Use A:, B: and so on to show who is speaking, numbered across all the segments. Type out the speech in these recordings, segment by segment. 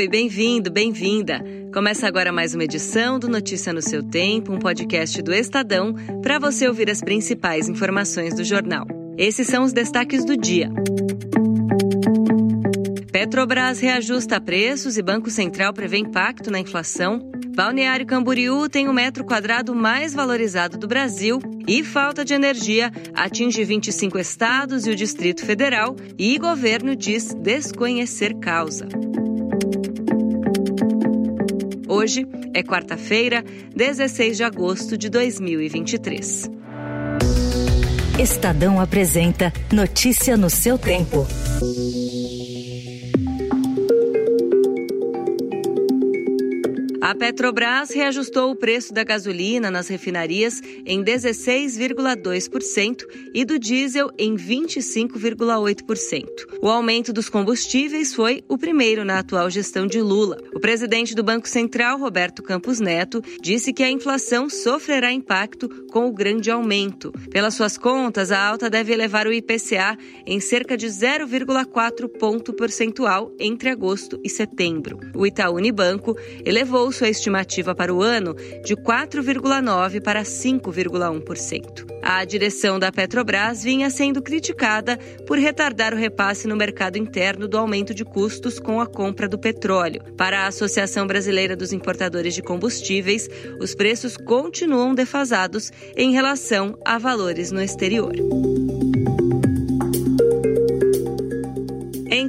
A: Oi, bem-vindo, bem-vinda. Começa agora mais uma edição do Notícia no seu Tempo, um podcast do Estadão, para você ouvir as principais informações do jornal. Esses são os destaques do dia. Petrobras reajusta preços e Banco Central prevê impacto na inflação. Balneário Camboriú tem o metro quadrado mais valorizado do Brasil e falta de energia atinge 25 estados e o Distrito Federal e governo diz desconhecer causa. Hoje é quarta-feira, 16 de agosto de 2023.
B: Estadão apresenta Notícia no seu tempo.
A: A Petrobras reajustou o preço da gasolina nas refinarias em 16,2% e do diesel em 25,8%. O aumento dos combustíveis foi o primeiro na atual gestão de Lula. O presidente do Banco Central, Roberto Campos Neto, disse que a inflação sofrerá impacto com o grande aumento. Pelas suas contas, a alta deve elevar o IPCA em cerca de 0,4 ponto percentual entre agosto e setembro. O Itaú Unibanco elevou sua estimativa para o ano de 4,9% para 5,1%. A direção da Petrobras vinha sendo criticada por retardar o repasse no mercado interno do aumento de custos com a compra do petróleo. Para a Associação Brasileira dos Importadores de Combustíveis, os preços continuam defasados em relação a valores no exterior.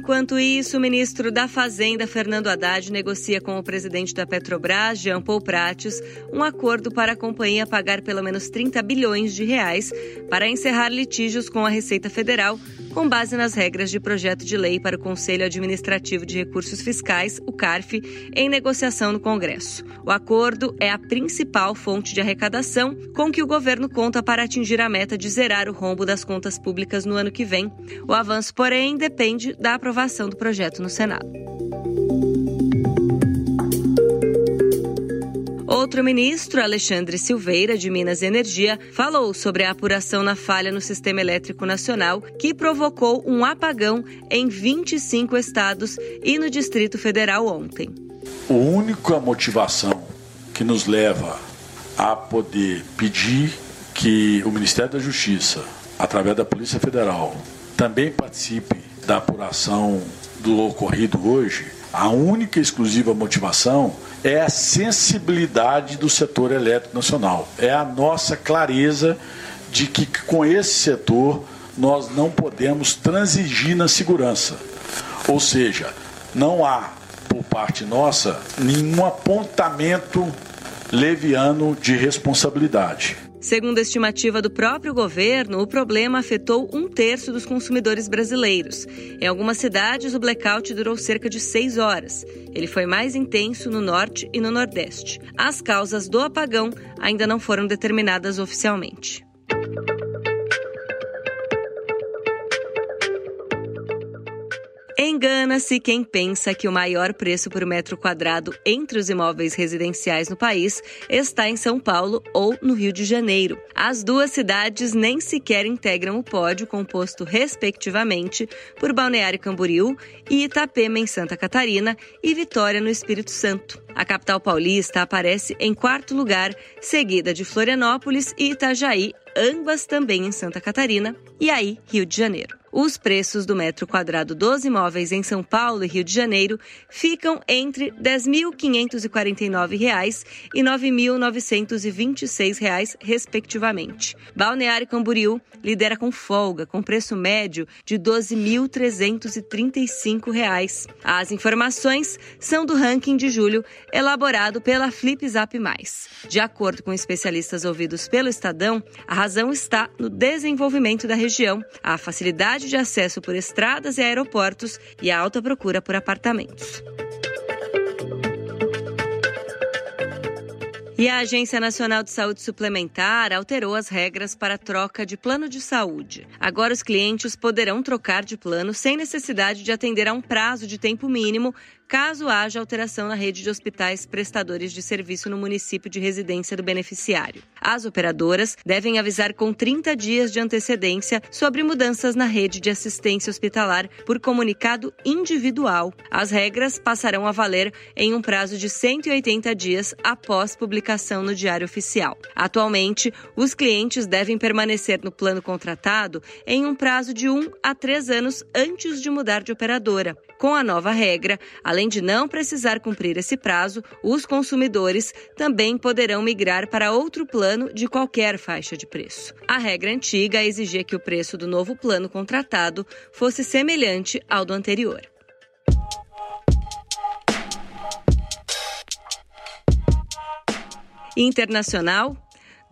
A: Enquanto isso, o ministro da Fazenda, Fernando Haddad, negocia com o presidente da Petrobras, Jean Paul Pratios, um acordo para a companhia pagar pelo menos 30 bilhões de reais para encerrar litígios com a Receita Federal com base nas regras de projeto de lei para o Conselho Administrativo de Recursos Fiscais, o CARF, em negociação no Congresso. O acordo é a principal fonte de arrecadação com que o governo conta para atingir a meta de zerar o rombo das contas públicas no ano que vem. O avanço, porém, depende da aprovação do projeto no Senado. Outro ministro, Alexandre Silveira, de Minas e Energia, falou sobre a apuração na falha no sistema elétrico nacional que provocou um apagão em 25 estados e no Distrito Federal ontem.
C: A única motivação que nos leva a poder pedir que o Ministério da Justiça, através da Polícia Federal, também participe da apuração do ocorrido hoje, a única e exclusiva motivação é a sensibilidade do setor elétrico nacional. É a nossa clareza de que com esse setor nós não podemos transigir na segurança. Ou seja, não há por parte nossa nenhum apontamento leviano de responsabilidade.
A: Segundo a estimativa do próprio governo, o problema afetou um terço dos consumidores brasileiros. Em algumas cidades, o blackout durou cerca de seis horas. Ele foi mais intenso no norte e no nordeste. As causas do apagão ainda não foram determinadas oficialmente. Engana-se quem pensa que o maior preço por metro quadrado entre os imóveis residenciais no país está em São Paulo ou no Rio de Janeiro. As duas cidades nem sequer integram o pódio composto, respectivamente, por Balneário Camboriú e Itapema, em Santa Catarina, e Vitória, no Espírito Santo. A capital paulista aparece em quarto lugar, seguida de Florianópolis e Itajaí, ambas também em Santa Catarina, e aí Rio de Janeiro. Os preços do metro quadrado dos imóveis em São Paulo e Rio de Janeiro ficam entre R$ 10.549 e R$ 9.926, respectivamente. Balneário Camboriú lidera com folga, com preço médio de R$ 12.335. As informações são do ranking de julho, elaborado pela FlipZap+. De acordo com especialistas ouvidos pelo Estadão, a razão está no desenvolvimento da região, a facilidade de acesso por estradas e aeroportos e a alta procura por apartamentos. E a Agência Nacional de Saúde Suplementar alterou as regras para troca de plano de saúde. Agora, os clientes poderão trocar de plano sem necessidade de atender a um prazo de tempo mínimo caso haja alteração na rede de hospitais prestadores de serviço no município de residência do beneficiário. As operadoras devem avisar com 30 dias de antecedência sobre mudanças na rede de assistência hospitalar por comunicado individual. As regras passarão a valer em um prazo de 180 dias após publicação no Diário Oficial. Atualmente, os clientes devem permanecer no plano contratado em um prazo de um a três anos antes de mudar de operadora. Com a nova regra, além de não precisar cumprir esse prazo, os consumidores também poderão migrar para outro plano de qualquer faixa de preço. A regra antiga exigia que o preço do novo plano contratado fosse semelhante ao do anterior. Internacional,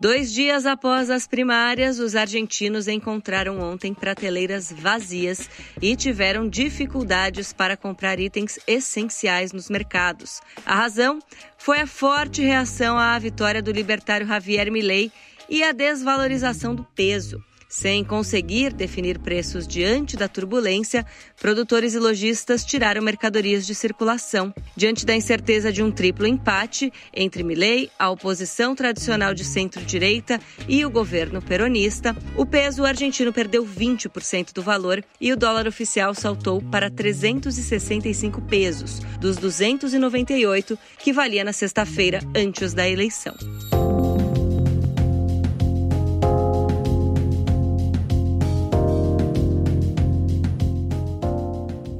A: Dois dias após as primárias, os argentinos encontraram ontem prateleiras vazias e tiveram dificuldades para comprar itens essenciais nos mercados. A razão foi a forte reação à vitória do libertário Javier Milei e a desvalorização do peso. Sem conseguir definir preços diante da turbulência, produtores e lojistas tiraram mercadorias de circulação. Diante da incerteza de um triplo empate entre Milei, a oposição tradicional de centro-direita e o governo peronista, o peso argentino perdeu 20% do valor e o dólar oficial saltou para 365 pesos, dos 298 que valia na sexta-feira antes da eleição.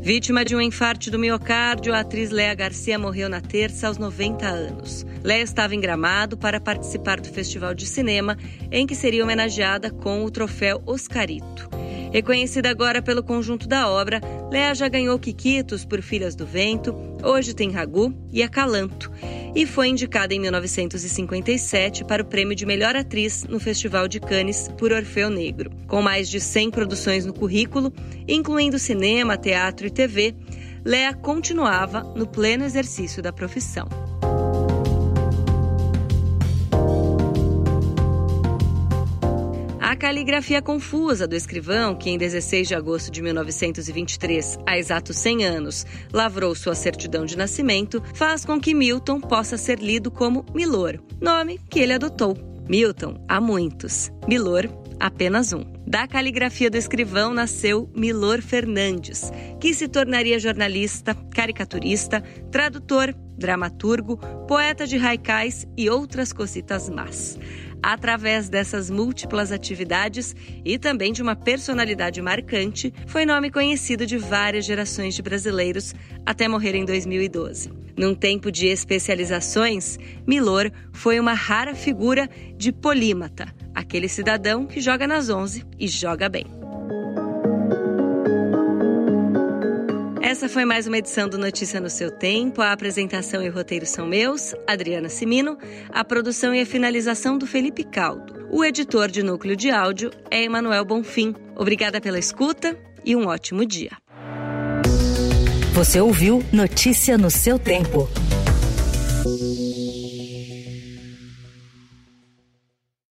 A: Vítima de um infarte do miocárdio, a atriz Léa Garcia morreu na terça aos 90 anos. Léa estava em Gramado para participar do festival de cinema, em que seria homenageada com o troféu Oscarito. Reconhecida agora pelo conjunto da obra, Léa já ganhou Quiquitos por Filhas do Vento, hoje tem Ragu e Acalanto, e foi indicada em 1957 para o prêmio de melhor atriz no Festival de Cannes por Orfeu Negro. Com mais de 100 produções no currículo, incluindo cinema, teatro e TV, Léa continuava no pleno exercício da profissão. Caligrafia confusa do escrivão, que em 16 de agosto de 1923, há exatos 100 anos, lavrou sua certidão de nascimento, faz com que Milton possa ser lido como Milor, nome que ele adotou. Milton, há muitos. Milor, apenas um. Da caligrafia do escrivão nasceu Milor Fernandes, que se tornaria jornalista, caricaturista, tradutor, dramaturgo, poeta de raicais e outras cositas más. Através dessas múltiplas atividades e também de uma personalidade marcante, foi nome conhecido de várias gerações de brasileiros até morrer em 2012. Num tempo de especializações, Milor foi uma rara figura de polímata, aquele cidadão que joga nas 11 e joga bem. Essa foi mais uma edição do Notícia no seu tempo. A apresentação e o roteiro são meus, Adriana Simino, a produção e a finalização do Felipe Caldo. O editor de núcleo de áudio é Emanuel Bonfim. Obrigada pela escuta e um ótimo dia.
B: Você ouviu Notícia no seu tempo.